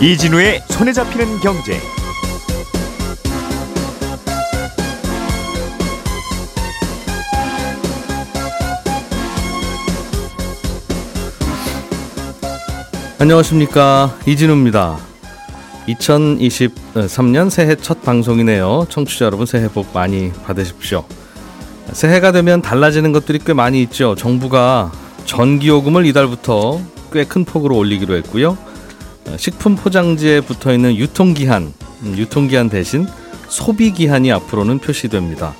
이진우의 손에 잡히는 경제. 안녕하십니까 이진우입니다. 2023년 새해 첫 방송이네요. 청취자 여러분 새해 복 많이 받으십시오. 새해가 되면 달라지는 것들이 꽤 많이 있죠. 정부가 전기요금을 이달부터 꽤 큰 폭으로 올리기로 했고요. 식품 포장지에 붙어 있는 유통기한, 음, 유통기한 대신 소비기한이 앞으로는 표시됩니다.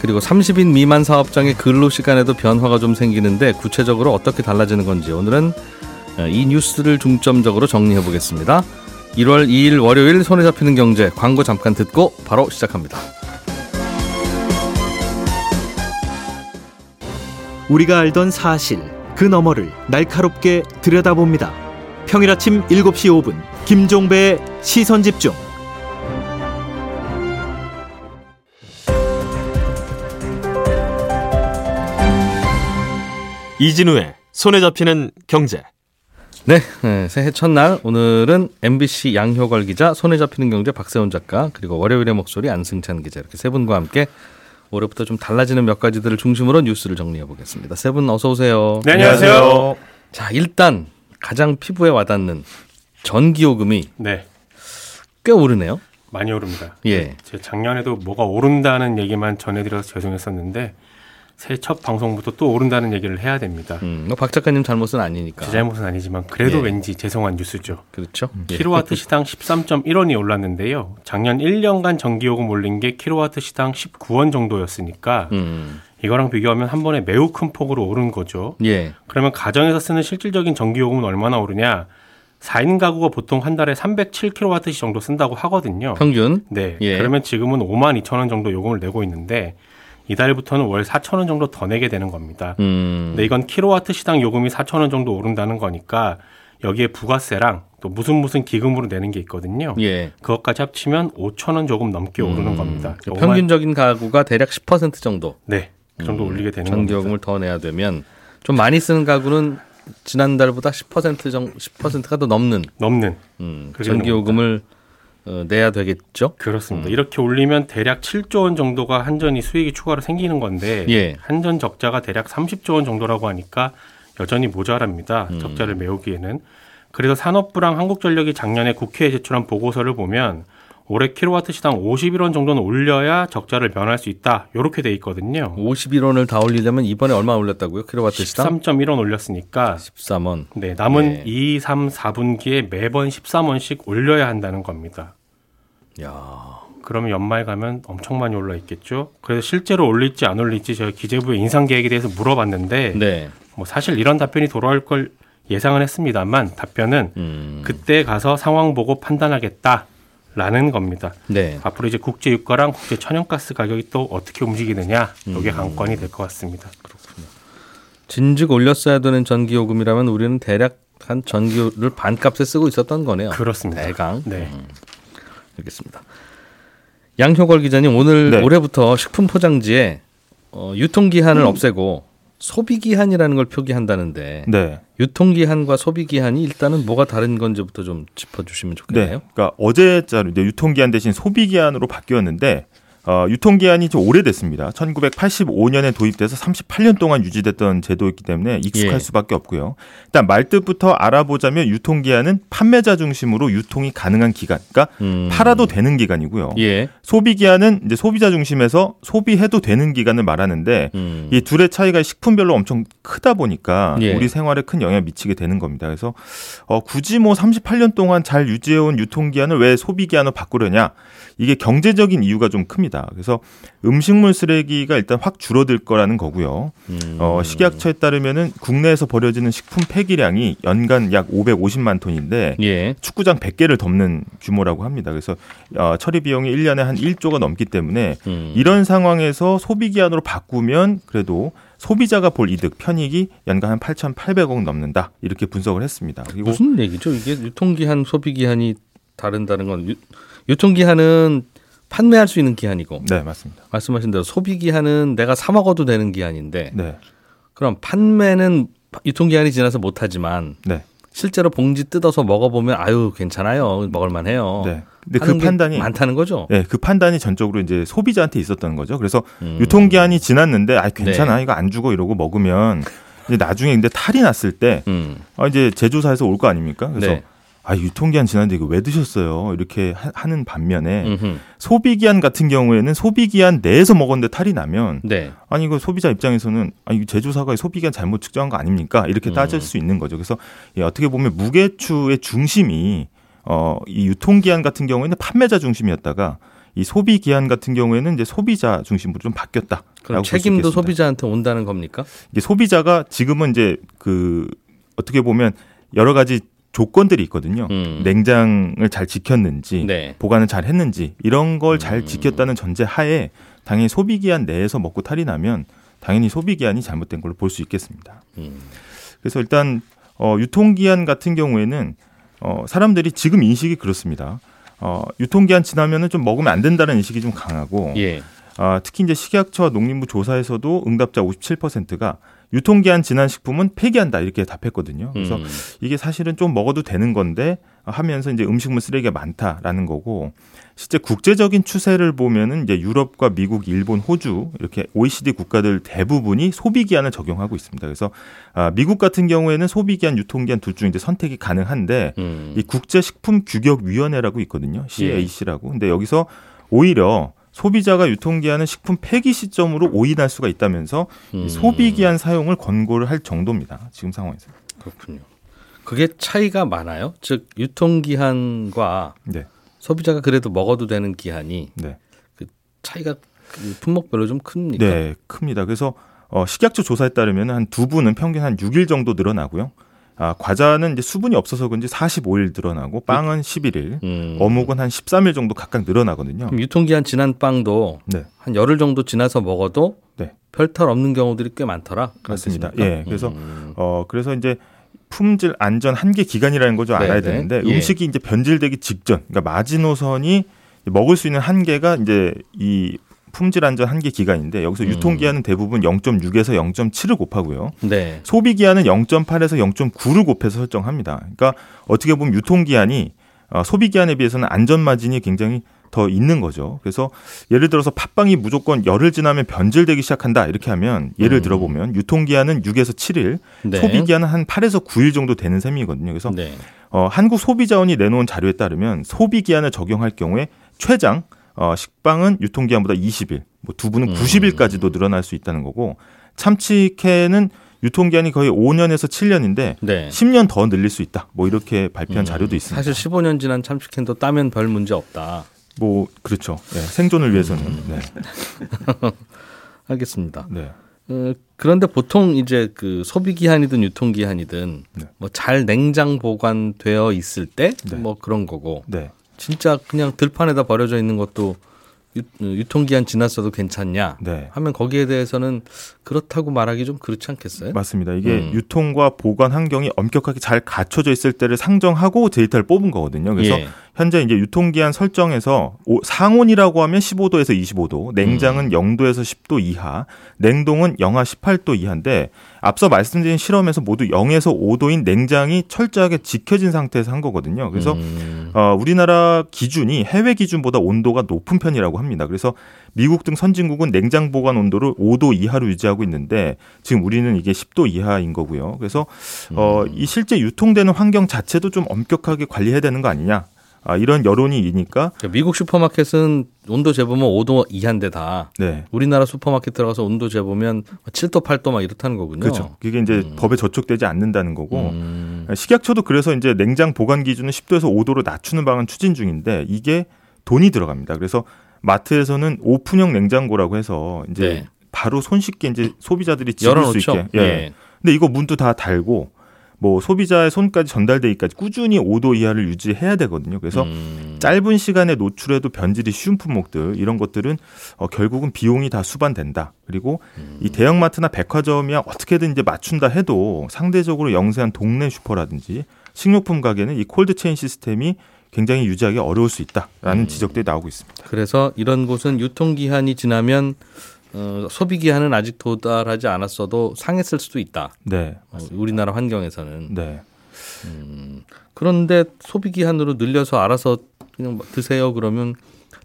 그리고 30인 미만 사업장의 근로 시간에도 변화가 좀 생기는데 구체적으로 어떻게 달라지는 건지 오늘은 어, 이 뉴스를 중점적으로 정리해 보겠습니다. 1월 2일 월요일 손에 잡히는 경제 광고 잠깐 듣고 바로 시작합니다. 우리가 알던 사실 그 너머를 날카롭게 들여다봅니다. 평일 아침 7시 5분 김종배의 시선 집중. 이진우의 손에 잡히는 경제. 네, 네, 새해 첫날 오늘은 MBC 양효걸 기자, 손에 잡히는 경제 박세훈 작가, 그리고 월요일의 목소리 안승찬 기자 이렇게 세 분과 함께 올해부터 좀 달라지는 몇 가지들을 중심으로 뉴스를 정리해 보겠습니다. 세 분 어서 오세요. 네, 안녕하세요. 자, 일단 가장 피부에 와닿는 전기요금이 네, 꽤 오르네요. 많이 오릅니다. 예. 제가 작년에도 뭐가 오른다는 얘기만 전해드려서 죄송했었는데 새해 첫 방송부터 또 오른다는 얘기를 해야 됩니다. 음, 뭐 박 작가님 잘못은 아니니까. 제 잘못은 아니지만 그래도 예. 왠지 죄송한 뉴스죠. 그렇죠. 예. 킬로와트 시당 13.1원이 올랐는데요. 작년 1년간 전기요금 올린 게 킬로와트 시당 19원 정도였으니까 음, 이거랑 비교하면 한 번에 매우 큰 폭으로 오른 거죠. 예. 그러면 가정에서 쓰는 실질적인 전기요금은 얼마나 오르냐? 4인 가구가 보통 한 달에 307kWh 정도 쓴다고 하거든요. 평균. 네. 예. 그러면 지금은 5만 2천 원 정도 요금을 내고 있는데 이달부터는 월 4천 원 정도 더 내게 되는 겁니다. 음, 근데 이건 킬로와트 시당 요금이 4천 원 정도 오른다는 거니까 여기에 부가세랑 또 무슨 무슨 기금으로 내는 게 있거든요. 예. 그것까지 합치면 5천 원 조금 넘게 오르는 겁니다. 그 5만 평균적인 가구가 대략 10% 정도 네. 그 정도 올리게 되는 전기요금을. 더 내야 되면 좀 많이 쓰는 가구는 지난달보다 10% 정도 10%가 더 넘는 넘는 음, 전기요금을 어, 내야 되겠죠. 그렇습니다. 이렇게 올리면 대략 7조 원 정도가 한전이 수익이 추가로 생기는 건데 예. 한전 적자가 대략 30조 원 정도라고 하니까 여전히 모자랍니다. 음. 적자를 메우기에는. 그래서 산업부랑 한국전력이 작년에 국회에 제출한 보고서를 보면 올해 킬로와트 시당 51원 정도는 올려야 적자를 면할 수 있다. 이렇게 돼 있거든요. 51원을 다 올리려면 이번에 얼마 올렸다고요? 킬로와트 시당 13.1원 올렸으니까 13원. 네, 남은 네. 2, 3, 4분기에 매번 13원씩 올려야 한다는 겁니다. 야. 그러면 연말 가면 엄청 많이 올라 있겠죠. 그래서 실제로 올릴지 안 올릴지 제가 기재부의 인상 계획에 대해서 물어봤는데 네. 뭐 사실 이런 답변이 돌아올 걸 예상은 했습니다만 답변은 음. 그때 가서 상황 보고 판단하겠다 라는 겁니다. 네. 앞으로 이제 국제 유가랑 국제 천연가스 가격이 또 어떻게 움직이느냐 이게 음. 관건이 될 것 같습니다. 진즉 올렸어야 되는 전기 요금이라면 우리는 대략 한 전기를 반값에 쓰고 있었던 거네요. 그렇습니다. 대강. 네. 알겠습니다. 양효걸 기자님 오늘 네. 올해부터 식품 포장지에 어, 유통 기한을 없애고 소비 기한이라는 걸 표기한다는데 네. 유통 기한과 소비 기한이 일단은 뭐가 다른 건지부터 좀 짚어 주시면 네. 좋겠네요. 그러니까 어제자로 이제 유통 기한 대신 소비 기한으로 바뀌었는데 어, 유통기한이 좀 오래됐습니다. 1985년에 도입돼서 38년 동안 유지됐던 제도이기 때문에 익숙할 예. 수밖에 없고요. 일단 말뜻부터 알아보자면 유통기한은 판매자 중심으로 유통이 가능한 기간, 그러니까 음. 팔아도 되는 기간이고요. 예. 소비기한은 이제 소비자 중심에서 소비해도 되는 기간을 말하는데 음. 이 둘의 차이가 식품별로 엄청 크다 보니까 예. 우리 생활에 큰 영향을 미치게 되는 겁니다. 그래서 어, 굳이 뭐 38년 동안 잘 유지해온 유통기한을 왜 소비기한으로 바꾸려냐? 이게 경제적인 이유가 좀 큽니다. 그래서 음식물 쓰레기가 일단 확 줄어들 거라는 거고요. 음. 어, 식약처에 따르면은 국내에서 버려지는 식품 폐기량이 연간 약 550만 톤인데 예. 축구장 100개를 덮는 규모라고 합니다. 그래서 어, 처리 비용이 1년에 한 1조가 넘기 때문에 음. 이런 상황에서 소비 기한으로 바꾸면 그래도 소비자가 볼 이득 편익이 연간 한 8,800억 넘는다. 이렇게 분석을 했습니다. 무슨 얘기죠? 이게 유통기한, 소비기한이 다른다는 건 유, 유통기한은 판매할 수 있는 기한이고 네, 맞습니다. 말씀하신 대로 소비 기한은 내가 사 먹어도 되는 기한인데 네. 그럼 판매는 유통 기한이 지나서 못 하지만 네. 실제로 봉지 뜯어서 먹어보면 아유 괜찮아요 먹을만해요. 네. 근데 그 판단이 많다는 거죠. 네, 그 판단이 전적으로 이제 소비자한테 있었던 거죠. 그래서 음. 유통 기한이 지났는데 아 괜찮아 네. 이거 안 주고 이러고 먹으면 이제 나중에 근데 탈이 났을 때 음. 아, 이제 제조사에서 올 거 아닙니까? 그래서 네. 아 유통기한 지났는데 이거 왜 드셨어요? 이렇게 하, 는 반면에 음흠. 소비기한 같은 경우에는 소비기한 내에서 먹었는데 탈이 나면 네. 아니 이거 소비자 입장에서는 아 이거 제조사가 소비기한 잘못 측정한 거 아닙니까? 이렇게 음. 따질 수 있는 거죠. 그래서 예, 어떻게 보면 무게추의 중심이 어 이 유통기한 같은 경우에는 판매자 중심이었다가 이 소비 기한 같은 경우에는 이제 소비자 중심으로 좀 바뀌었다. 그럼 책임도 소비자한테 온다는 겁니까? 이게 소비자가 지금은 이제 그 어떻게 보면 여러 가지 조건들이 있거든요. 음. 냉장을 잘 지켰는지 네. 보관을 잘 했는지 이런 걸잘 음. 지켰다는 전제 하에 당연히 소비 기한 내에서 먹고 탈이 나면 당연히 소비 기한이 잘못된 걸로 볼 수 있겠습니다. 음. 그래서 일단 어 유통 기한 같은 경우에는 어 사람들이 지금 인식이 그렇습니다. 어 유통 기한 지나면은 좀 먹으면 안 된다는 인식이 좀 강하고 예. 아, 특히 이제 식약처와 농림부 조사에서도 응답자 57%가 유통기한 지난 식품은 폐기한다 이렇게 답했거든요. 그래서 음. 이게 사실은 좀 먹어도 되는 건데 하면서 이제 음식물 쓰레기가 많다라는 거고 실제 국제적인 추세를 보면은 이제 유럽과 미국, 일본, 호주 이렇게 OECD 국가들 대부분이 소비 기한을 적용하고 있습니다. 그래서 아, 미국 같은 경우에는 소비 기한, 유통 기한 둘 중 이제 선택이 가능한데 음. 이 국제 식품 규격 위원회라고 있거든요. 예. CAC라고. 근데 여기서 오히려 소비자가 유통기한은 식품 폐기 시점으로 오인할 수가 있다면서 이 음. 소비기한 사용을 권고를 할 정도입니다. 지금 상황에서. 그렇군요. 그게 차이가 많아요. 즉 유통기한과 네, 소비자가 그래도 먹어도 되는 기한이 네, 차이가 그 품목별로 좀 큽니까? 네, 큽니다. 그래서 어, 식약처 조사에 따르면 한두 분은 평균 한 6일 정도 늘어나고요. 아, 과자는 이제 수분이 없어서 그런지 45일 늘어나고 빵은 11일, 음. 어묵은 한 13일 정도 각각 늘어나거든요. 유통기한 지난 빵도 네, 한 열흘 정도 지나서 먹어도 네. 별탈 없는 경우들이 꽤 많더라. 맞습니다. 예, 그래서 음. 어 그래서 이제 품질 안전 한계 기간이라는 걸좀 네, 알아야 네. 되는데 예. 음식이 이제 변질되기 직전, 그러니까 마지노선이 먹을 수 있는 한계가 이제 이 품질 안전 한계 기간인데 여기서 음. 유통 기한은 대부분 0.6에서 0.7을 곱하고요. 네. 소비 기한은 0.8에서 0.9를 곱해서 설정합니다. 그러니까 어떻게 보면 유통 기한이 어, 소비 기한에 비해서는 안전 마진이 굉장히 더 있는 거죠. 그래서 예를 들어서 팥빵이 무조건 열흘 지나면 변질되기 시작한다 이렇게 하면 예를 음. 들어보면 유통 기한은 6에서 7일, 네. 소비 기한은 한 8에서 9일 정도 되는 셈이거든요. 그래서 네. 어, 한국 소비자원이 내놓은 자료에 따르면 소비 기한을 적용할 경우에 최장 어, 식빵은 유통 기한보다 20일, 뭐 두부는 음. 90일까지도 늘어날 수 있다는 거고 참치캔은 유통 기한이 거의 5년에서 7년인데 네. 10년 더 늘릴 수 있다. 뭐 이렇게 발표한 음, 자료도 있습니다. 사실 15년 지난 참치캔도 따면 별 문제 없다. 뭐 그렇죠. 네, 생존을 위해서는. 음. 네. 알겠습니다. 네. 어, 그런데 보통 이제 그 소비 기한이든 유통 기한이든 네. 뭐잘 냉장 보관되어 있을 때 네. 뭐 그런 거고 네. 진짜 그냥 들판에다 버려져 있는 것도 유, 통 기한 지났어도 괜찮냐 네. 하면 거기에 대해서는 그렇다고 말하기 좀 그렇지 않겠어요? 맞습니다. 이게 음. 유통과 보관 환경이 엄격하게 잘 갖춰져 있을 때를 상정하고 데이터를 뽑은 거거든요. 그래서 예. 현재 이제 유통기한 설정에서 오- 상온이라고 하면 15도에서 25도, 냉장은 음. 0도에서 10도 이하, 냉동은 영하 18도 이하인데 앞서 말씀드린 실험에서 모두 0에서 5도인 냉장이 철저하게 지켜진 상태에서 한 거거든요. 그래서 음, 어, 우리나라 기준이 해외 기준보다 온도가 높은 편이라고 합니다. 그래서 미국 등 선진국은 냉장 보관 온도를 5도 이하로 유지하고 있는데 지금 우리는 이게 10도 이하인 거고요. 그래서 어, 이 실제 유통되는 환경 자체도 좀 엄격하게 관리해야 되는 거 아니냐. 아, 이런 여론이 이니까 그러니까 미국 슈퍼마켓은 온도 재보면 5도 이하인데 다 네. 우리나라 슈퍼마켓 들어가서 온도 재보면 7도 8도 막 이렇다는 거군요. 그렇죠. 그게 이제 음. 법에 저촉되지 않는다는 거고 음, 식약처도 그래서 이제 냉장 보관 기준을 10도에서 5도로 낮추는 방안 추진 중인데 이게 돈이 들어갑니다. 그래서 마트에서는 오픈형 냉장고라고 해서 이제 네. 바로 손쉽게 이제 소비자들이 집을 열어놓죠. 수 있게. 예. 예. 근데 이거 문도 다 달고 뭐 소비자의 손까지 전달되기까지 꾸준히 5도 이하를 유지해야 되거든요. 그래서 음, 짧은 시간에 노출해도 변질이 쉬운 품목들 이런 것들은 어, 결국은 비용이 다 수반된다. 그리고 음. 이 대형마트나 백화점이야 어떻게든 이제 맞춘다 해도 상대적으로 영세한 동네 슈퍼라든지 식료품 가게는 이 콜드 체인 시스템이 굉장히 유지하기 어려울 수 있다라는 음. 지적들이 나오고 있습니다. 그래서 이런 곳은 유통기한이 지나면 어, 소비 기한은 아직 도달하지 않았어도 상했을 수도 있다. 네, 어, 우리나라 환경에서는. 네. 그런데 소비 기한으로 늘려서 알아서 그냥 뭐 드세요 그러면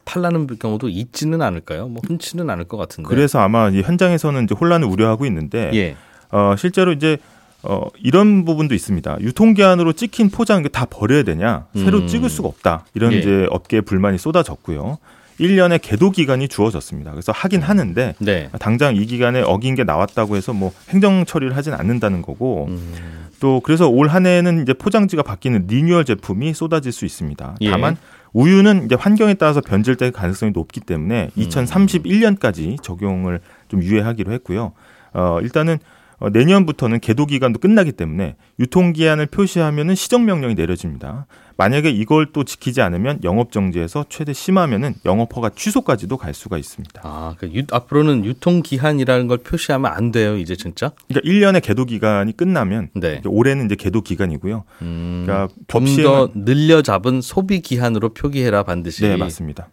탈나는 경우도 있지는 않을까요? 뭐 흔치는 않을 것 같은데. 그래서 아마 이 현장에서는 이제 혼란을 우려하고 있는데 예. 어, 실제로 이제 어, 이런 부분도 있습니다. 유통기한으로 찍힌 포장 다 버려야 되냐? 새로 음. 찍을 수가 없다. 이런 예. 이제 업계의 불만이 쏟아졌고요. 1년의 계도 기간이 주어졌습니다. 그래서 하긴 하는데 네. 당장 이 기간에 어긴 게 나왔다고 해서 뭐 행정 처리를 하진 않는다는 거고 음. 또 그래서 올 한 해에는 이제 포장지가 바뀌는 리뉴얼 제품이 쏟아질 수 있습니다. 예. 다만 우유는 이제 환경에 따라서 변질될 가능성이 높기 때문에 음. 2031년까지 적용을 좀 유예하기로 했고요. 어, 일단은 어, 내년부터는 계도 기간도 끝나기 때문에 유통 기한을 표시하면은 시정 명령이 내려집니다. 만약에 이걸 또 지키지 않으면 영업 정지에서 최대 심하면은 영업 허가 취소까지도 갈 수가 있습니다. 아, 그 유, 앞으로는 유통 기한이라는 걸 표시하면 안 돼요, 이제 진짜? 그러니까 1년의 계도 기간이 끝나면 네. 올해는 이제 계도 기간이고요. 음, 그러니까 법좀 시행은- 더 늘려 잡은 소비 기한으로 표기해라 반드시. 네, 맞습니다.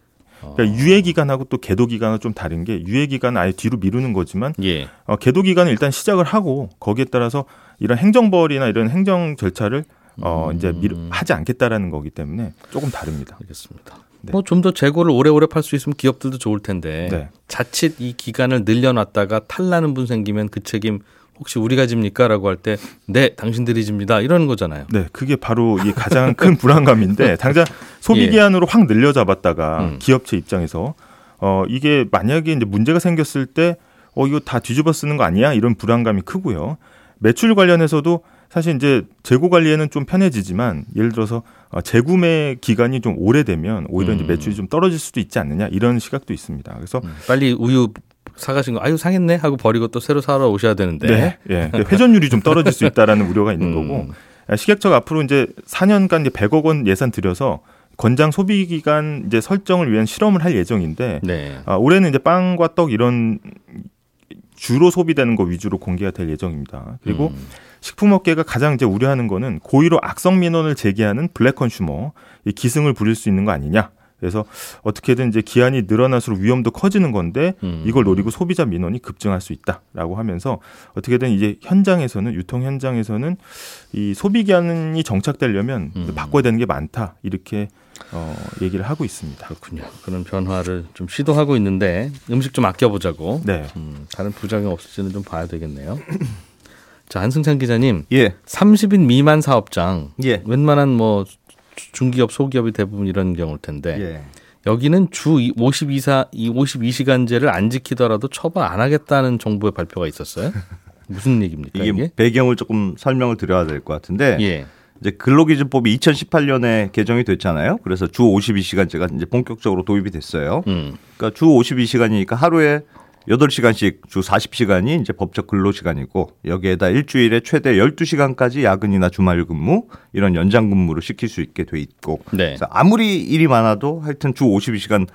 그러니까 유예 기간하고 또 계도 기간은 좀 다른 게 유예 기간은 아예 뒤로 미루는 거지만 예. 어, 계도 기간은 일단 시작을 하고 거기에 따라서 이런 행정벌이나 이런 행정 절차를 어, 음. 이제 미루, 하지 않겠다라는 거기 때문에 조금 다릅니다. 알겠습니다. 네. 뭐좀 더 재고를 오래오래 팔 수 있으면 기업들도 좋을 텐데 네. 자칫 이 기간을 늘려놨다가 탈나는 분 생기면 그 책임 혹시 우리가 집니까라고 할 때 네 당신들이 집니다 이러는 거잖아요. 네, 그게 바로 이 가장 큰 불안감인데 당장 소비 예. 기한으로 확 늘려 잡았다가 음. 기업체 입장에서 어 이게 만약에 이제 문제가 생겼을 때 어 이거 다 뒤집어 쓰는 거 아니야? 이런 불안감이 크고요. 매출 관련해서도 사실 이제 재고 관리에는 좀 편해지지만 예를 들어서 어, 재구매 기간이 좀 오래되면 오히려 이제 음. 매출이 좀 떨어질 수도 있지 않느냐 이런 시각도 있습니다. 그래서 음, 빨리 우유 사가신 거 아유 상했네 하고 버리고 또 새로 사러 오셔야 되는데. 네, 예, 근데 회전율이 좀 떨어질 수 있다라는 우려가 있는 음. 거고 식약처 가 앞으로 이제 4년간 이제 100억 원 예산 들여서 권장 소비 기간 이제 설정을 위한 실험을 할 예정인데 네. 아, 올해는 이제 빵과 떡 이런 주로 소비되는 거 위주로 공개가 될 예정입니다. 그리고 음. 식품업계가 가장 이제 우려하는 거는 고의로 악성 민원을 제기하는 black consumer 이 기승을 부릴 수 있는 거 아니냐. 그래서 어떻게든 이제 기한이 늘어날수록 위험도 커지는 건데 음. 이걸 노리고 소비자 민원이 급증할 수 있다라고 하면서 어떻게든 이제 현장에서는 유통 현장에서는 이 소비 기한이 정착되려면 음. 바꿔야 되는 게 많다 이렇게 어, 얘기를 하고 있습니다. 그렇군요. 그런 변화를 좀 시도하고 있는데 음식 좀 아껴보자고. 네. 음, 다른 부작용 없을지는 좀 봐야 되겠네요. 자 한승찬 기자님, 예. 30인 미만 사업장, 예. 웬만한 뭐 주- 중기업, 소기업이 대부분 이런 경우일 텐데 예. 여기는 주 52사 이 52시간제를 안 지키더라도 처벌 안 하겠다는 정부의 발표가 있었어요. 무슨 얘기입니까 이게 이게? 배경을 조금 설명을 드려야 될 것 같은데 예. 이제 근로기준법이 2018년에 개정이 됐잖아요. 그래서 주 52시간제가 이제 본격적으로 도입이 됐어요. 음. 그러니까 주 52시간이니까 하루에 8시간씩 주 40시간이 이제 법적 근로 시간이고 여기에다 일주일에 최대 12시간까지 야근이나 주말 근무 이런 연장 근무를 시킬 수 있게 돼 있고 네. 아무리 일이 많아도 하여튼 주 52시간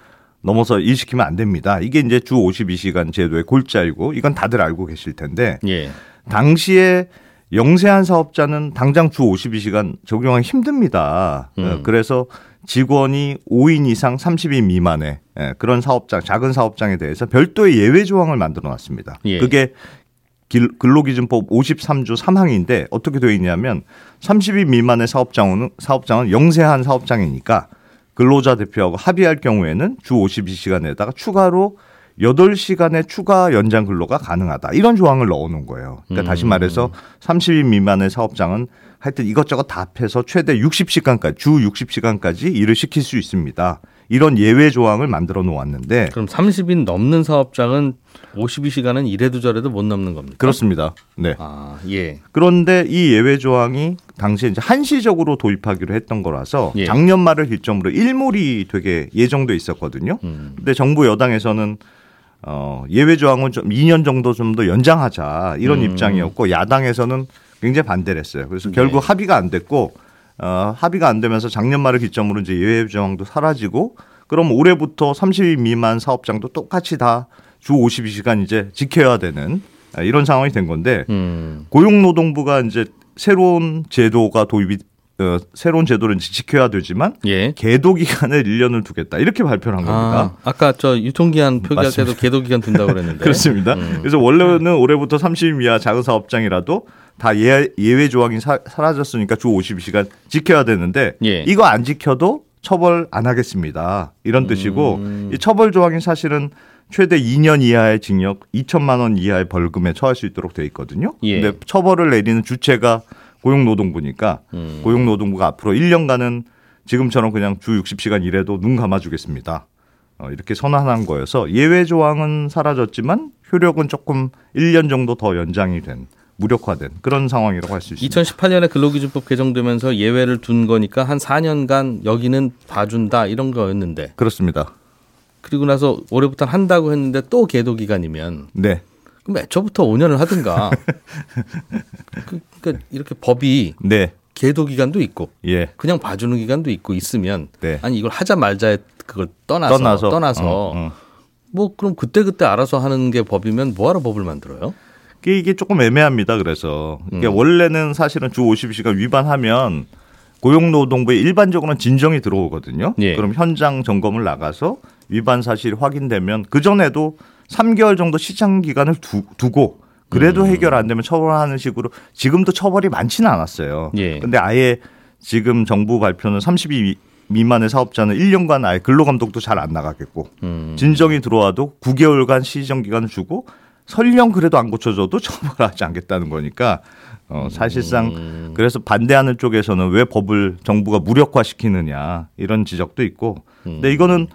넘어서 일 시키면 안 됩니다. 이게 이제 주 52시간 제도의 골자이고 이건 다들 알고 계실 텐데 예. 당시에 영세한 사업자는 당장 주 52시간 적용하기 힘듭니다. 음. 어, 그래서 직원이 5인 이상 30인 미만의 예, 그런 사업장, 작은 사업장에 대해서 별도의 예외 조항을 만들어 놨습니다. 예. 그게 길- 근로기준법 53조 3항인데 어떻게 되어 있냐면 30인 미만의 사업장은 사업장은 영세한 사업장이니까 근로자 대표하고 합의할 경우에는 주 52시간에다가 추가로 8시간의 추가 연장 근로가 가능하다. 이런 조항을 넣어 놓은 거예요. 그러니까 다시 말해서 30인 미만의 사업장은 하여튼 이것저것 다 합해서 최대 60시간까지 주 60시간까지 일을 시킬 수 있습니다. 이런 예외 조항을 만들어 놓았는데 그럼 30인 넘는 사업장은 52시간은 이래도 저래도 못 넘는 겁니까? 그렇습니다. 네. 아, 예. 그런데 이 예외 조항이 당시에 이제 한시적으로 도입하기로 했던 거라서 예. 작년 말을 기점으로 일몰이 되게 예정돼 있었거든요. 음. 근데 정부 여당에서는 어, 예외 조항은 좀 2년 정도 좀 더 연장하자 이런 음. 입장이었고 야당에서는 굉장히 반대를 했어요. 그래서 네. 결국 합의가 안 됐고 어, 합의가 안 되면서 작년 말을 기점으로 이제 예외 조항도 사라지고 그럼 올해부터 30인 미만 사업장도 똑같이 다 주 52시간 이제 지켜야 되는 아, 이런 상황이 된 건데 음. 고용노동부가 이제 새로운 제도가 도입이 어, 새로운 제도를 지켜야 되지만 예. 계도 기간을 1년을 두겠다. 이렇게 발표를 한 겁니다. 아, 아까 저 유통기한 표기할 맞습니다. 때도 계도 기간 둔다고 그랬는데. 그렇습니다. 음. 그래서 원래는 올해부터 30인 이하 작은 사업장이라도 다 예, 예외 조항이 사, 사라졌으니까 주 52시간 지켜야 되는데 예. 이거 안 지켜도 처벌 안 하겠습니다. 이런 뜻이고 음. 이 처벌 조항이 사실은 최대 2년 이하의 징역, 2천만 원 이하의 벌금에 처할 수 있도록 돼 있거든요. 예. 근데 처벌을 내리는 주체가 고용노동부니까 음. 고용노동부가 앞으로 1년간은 지금처럼 그냥 주 60시간 일해도 눈 감아주겠습니다. 어, 이렇게 선언한 거여서 예외 조항은 사라졌지만 효력은 조금 1년 정도 더 연장이 된 무력화된 그런 상황이라고 할 수 있습니다. 2018년에 근로기준법 개정되면서 예외를 둔 거니까 한 4년간 여기는 봐준다 이런 거였는데 그렇습니다. 그리고 나서 올해부터 한다고 했는데 또 계도 기간이면 네. 그럼 애초부터 5년을 하든가. 그, 그러니까 이렇게 법이 네. 계도 기간도 있고 예. 그냥 봐주는 기간도 있고 있으면 네. 아니 이걸 하자 말자에 그걸 떠나서 떠나서 떠나서, 어, 어. 뭐 그럼 그때 그때 알아서 하는 게 법이면 뭐하러 법을 만들어요? 이게, 조금 애매합니다. 그래서 이게 음. 원래는 사실은 주 50시간 위반하면 고용노동부에 일반적으로는 진정이 들어오거든요. 예. 그럼 현장 점검을 나가서 위반 사실이 확인되면 그 전에도 3개월 정도 시장 기간을 두, 두고 그래도 음. 해결 안 되면 처벌하는 식으로 지금도 처벌이 많지는 않았어요. 예. 근데 아예 지금 정부 발표는 32 미만의 사업자는 1년간 아예 근로감독도 잘 안 나가겠고 음. 진정이 들어와도 9개월간 시정 기간을 주고 설령 그래도 안 고쳐져도 처벌하지 않겠다는 거니까 어, 사실상 음. 그래서 반대하는 쪽에서는 왜 법을 정부가 무력화시키느냐 이런 지적도 있고 음. 근데 이거는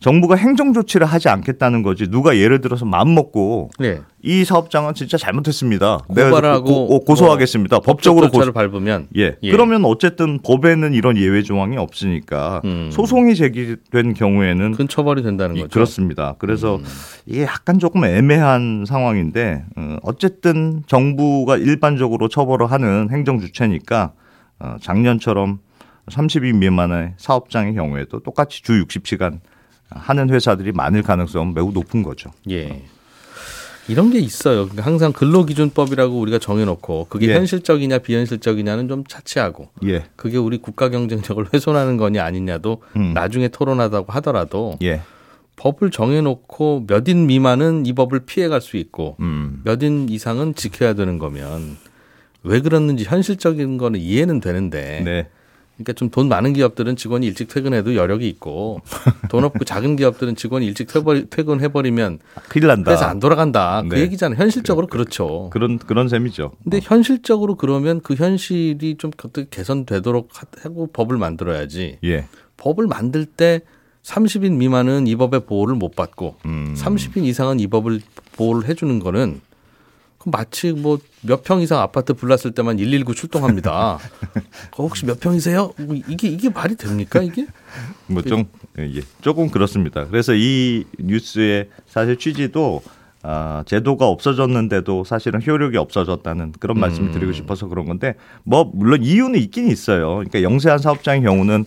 정부가 행정 조치를 하지 않겠다는 거지 누가 예를 들어서 마음 먹고 네. 이 사업장은 진짜 잘못했습니다. 고발하고 고, 고, 소하겠습니다 법적으로 절차를 고소. 밟으면 예. 예. 그러면 어쨌든 법에는 이런 예외 조항이 없으니까 음. 소송이 제기된 경우에는 큰 처벌이 된다는 이- 거죠. 그렇습니다. 그래서 음. 이게 약간 조금 애매한 상황인데 어, 어쨌든 정부가 일반적으로 처벌을 하는 행정 주체니까 어, 작년처럼 30인 미만의 사업장의 경우에도 똑같이 주 60시간 하는 회사들이 많을 가능성은 매우 높은 거죠. 예. 이런 게 있어요. 그러니까 항상 근로기준법이라고 우리가 정해놓고 그게 예. 현실적이냐 비현실적이냐는 좀 차치하고 예, 그게 우리 국가 경쟁력을 훼손하는 거냐 아니냐도 음. 나중에 토론하다고 하더라도 예, 법을 정해놓고 몇 인 미만은 이 법을 피해갈 수 있고 음, 몇인 이상은 지켜야 되는 거면 왜 그랬는지 현실적인 거는 이해는 되는데 네, 그러니까 좀 돈 많은 기업들은 직원이 일찍 퇴근해도 여력이 있고 돈 없고 작은 기업들은 직원이 일찍 퇴버- 퇴근해 버리면 큰일 난다. 그래서 안 돌아간다. 그 네. 얘기잖아요. 현실적으로 그렇죠. 그런 그런 셈이죠. 근데 현실적으로 그러면 그 현실이 좀 어떻게 개선되도록 하- 하고 법을 만들어야지. 예, 법을 만들 때 30인 미만은 이 법의 보호를 못 받고 음, 30인 이상은 이 법을 보호를 해주는 거는 그 마치 뭐 몇 평 이상 아파트 불났을 때만 119 출동합니다. 어, 혹시 몇 평이세요? 뭐 이게 이게 말이 됩니까 이게? 뭐 좀 예, 조금 그렇습니다. 그래서 이 뉴스의 사실 취지도 아, 제도가 없어졌는데도 사실은 효력이 없어졌다는 그런 말씀을 드리고 싶어서 그런 건데 뭐 물론 이유는 있긴 있어요. 그러니까 영세한 사업장의 경우는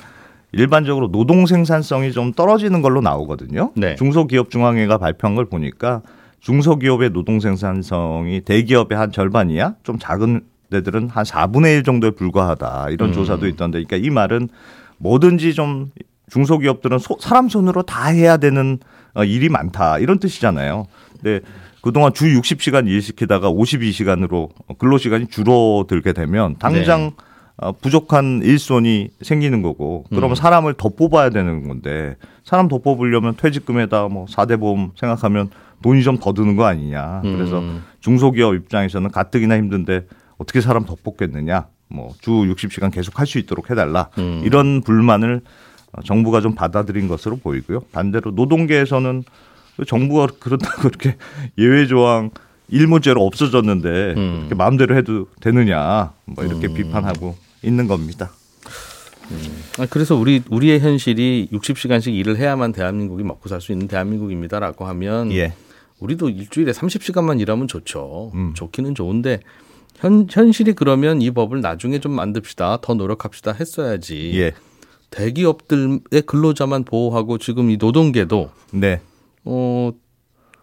일반적으로 노동 생산성이 좀 떨어지는 걸로 나오거든요. 네. 중소기업 중앙회가 발표한 걸 보니까 중소기업의 노동 생산성이 대기업의 한 절반이야. 좀 작은 데들은 한 4분의 1 정도에 불과하다. 이런 음. 조사도 있던데. 그러니까 이 말은 뭐든지 좀 중소기업들은 소- 사람 손으로 다 해야 되는 어, 일이 많다. 이런 뜻이잖아요. 근데 그동안 주 60시간 일시키다가 52시간으로 근로시간이 줄어들게 되면 당장 어, 부족한 일손이 생기는 거고 그러면 음. 사람을 더 뽑아야 되는 건데 사람 더 뽑으려면 퇴직금에다 뭐 4대 보험 생각하면 돈이 좀 더 드는 거 아니냐. 그래서 음. 중소기업 입장에서는 가뜩이나 힘든데 어떻게 사람 더 뽑겠느냐. 뭐 주 60시간 계속 할 수 있도록 해달라. 음. 이런 불만을 어, 정부가 좀 받아들인 것으로 보이고요. 반대로 노동계에서는 그 정부가 그렇다고 이렇게 예외 조항 일무제로 없어졌는데 음. 이렇게 마음대로 해도 되느냐 뭐 이렇게 비판하고 있는 겁니다. 아, 그래서 우리 우리의 현실이 60시간씩 일을 해야만 대한민국이 먹고 살 수 있는 대한민국입니다라고 하면 예. 우리도 일주일에 30시간만 일하면 좋죠. 음. 좋기는 좋은데 현 현실이 그러면 이 법을 나중에 좀 만듭시다. 더 노력합시다 했어야지. 예. 대기업들의 근로자만 보호하고 지금 이 노동계도 네. 어,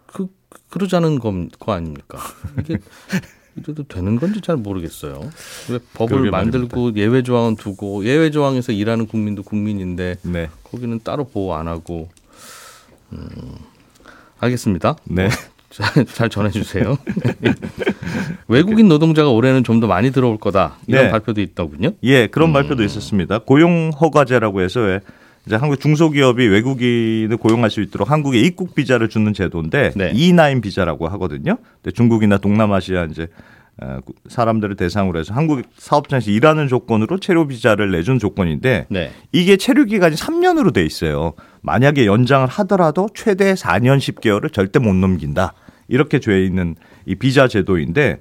그, 그러자는 거, 거 아닙니까? 이게 이래도 되는 건지 잘 모르겠어요. 왜 법을 만들고 예외 조항은 두고 예외 조항에서 일하는 국민도 국민인데 네. 거기는 따로 보호 안 하고 음, 알겠습니다. 네. 잘, 잘 전해주세요. 외국인 노동자가 올해는 좀 더 많이 들어올 거다 이런 네. 발표도 있더군요. 예, 그런 발표도 있었습니다. 고용 허가제라고 해서 왜 이제 한국 중소기업이 외국인을 고용할 수 있도록 한국에 입국 비자를 주는 제도인데 네. E9 비자라고 하거든요. 근데 중국이나 동남아시아 이제 어, 사람들을 대상으로 해서 한국 사업장에서 일하는 조건으로 체류 비자를 내준 조건인데 네. 이게 체류 기간이 3년으로 돼 있어요. 만약에 연장을 하더라도 최대 4년 10개월을 절대 못 넘긴다. 이렇게 돼 있는 이 비자 제도인데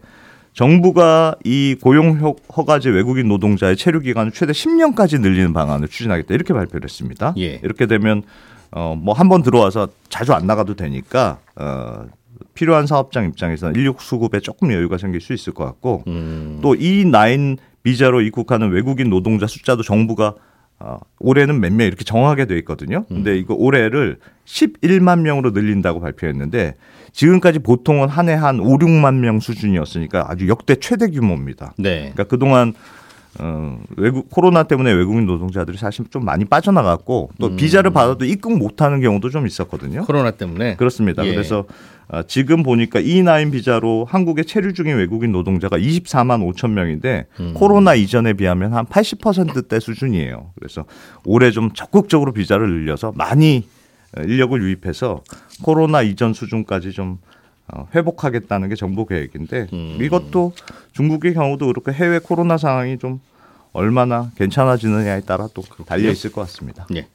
정부가 이 고용 허- 허가제 외국인 노동자의 체류 기간을 최대 10년까지 늘리는 방안을 추진하겠다. 이렇게 발표를 했습니다. 예. 이렇게 되면 어뭐 한 번 들어와서 자주 안 나가도 되니까 어 필요한 사업장 입장에서는 인력 수급에 조금 여유가 생길 수 있을 것 같고 음, 또이 나인 비자로 입국하는 외국인 노동자 숫자도 정부가 어, 올해는 몇 명 이렇게 정하게 돼 있거든요. 근데 이거 올해를 11만 명으로 늘린다고 발표했는데 지금까지 보통은 한 해 한 5, 6만 명 수준이었으니까 아주 역대 최대 규모입니다. 네. 그러니까 그동안 어, 외국 코로나 때문에 외국인 노동자들이 사실 좀 많이 빠져나갔고 또 비자를 받아도 입국 못하는 경우도 좀 있었거든요. 코로나 때문에 그렇습니다. 예. 그래서 어, 지금 보니까 E9 비자로 한국에 체류 중인 외국인 노동자가 24만 5천 명인데 음. 코로나 이전에 비하면 한 80%대 수준이에요. 그래서 올해 좀 적극적으로 비자를 늘려서 많이 어, 인력을 유입해서 코로나 이전 수준까지 좀 어, 회복하겠다는 게 정부 계획인데 음. 이것도 중국의 경우도 그렇고 해외 코로나 상황이 좀 얼마나 괜찮아지느냐에 따라 또 달려 있을 것 같습니다. 예.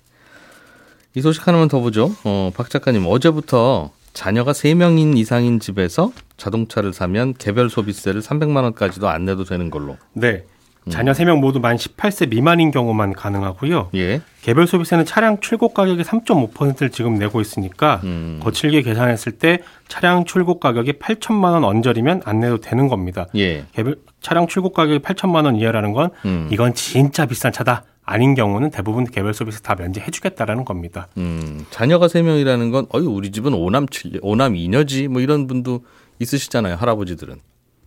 이 소식 하나만 더 보죠. 어, 박 작가님 어제부터 자녀가 3명인 이상인 집에서 자동차를 사면 개별 소비세를 300만 원까지도 안 내도 되는 걸로. 네. 자녀 3명 모두 만 18세 미만인 경우만 가능하고요. 예. 개별 소비세는 차량 출고 가격의 3.5%를 지금 내고 있으니까 음. 거칠게 계산했을 때 차량 출고 가격이 8천만 원 언저리면 안 내도 되는 겁니다. 예. 개별 차량 출고 가격이 8천만 원 이하라는 건 음. 이건 진짜 비싼 차다. 아닌 경우는 대부분 개별 소비세 다 면제해 주겠다라는 겁니다. 음, 자녀가 3명이라는 건 어이 우리 집은 오남 칠 오남 이녀지 뭐 이런 분도 있으시잖아요. 할아버지들은.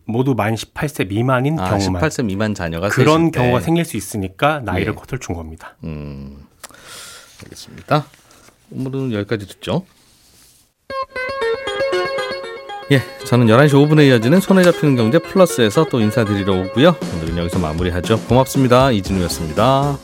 모두 만 18세 미만인 아, 경우만 18세 미만 자녀가 그런. 경우가 생길 수 있으니까 나이를 예. 컷을 준 겁니다. 음. 알겠습니다. 오늘은 여기까지 듣죠. 예, 저는 11시 5분에 이어지는 손에 잡히는 경제 플러스에서 또 인사드리러 오고요. 오늘은 여기서 마무리하죠. 고맙습니다. 이진우였습니다.